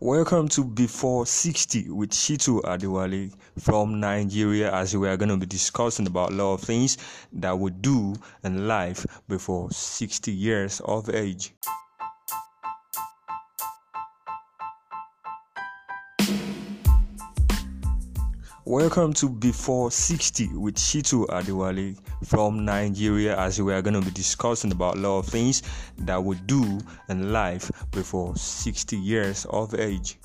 Welcome to Before 60 with Shitu Adewale from Nigeria as we are going to be discussing about a lot of things that we do in life before 60 years of age. Welcome to Before 60 with Shitu Adewale from Nigeria as we are going to be discussing about a lot of things that we do in life before 60 years of age.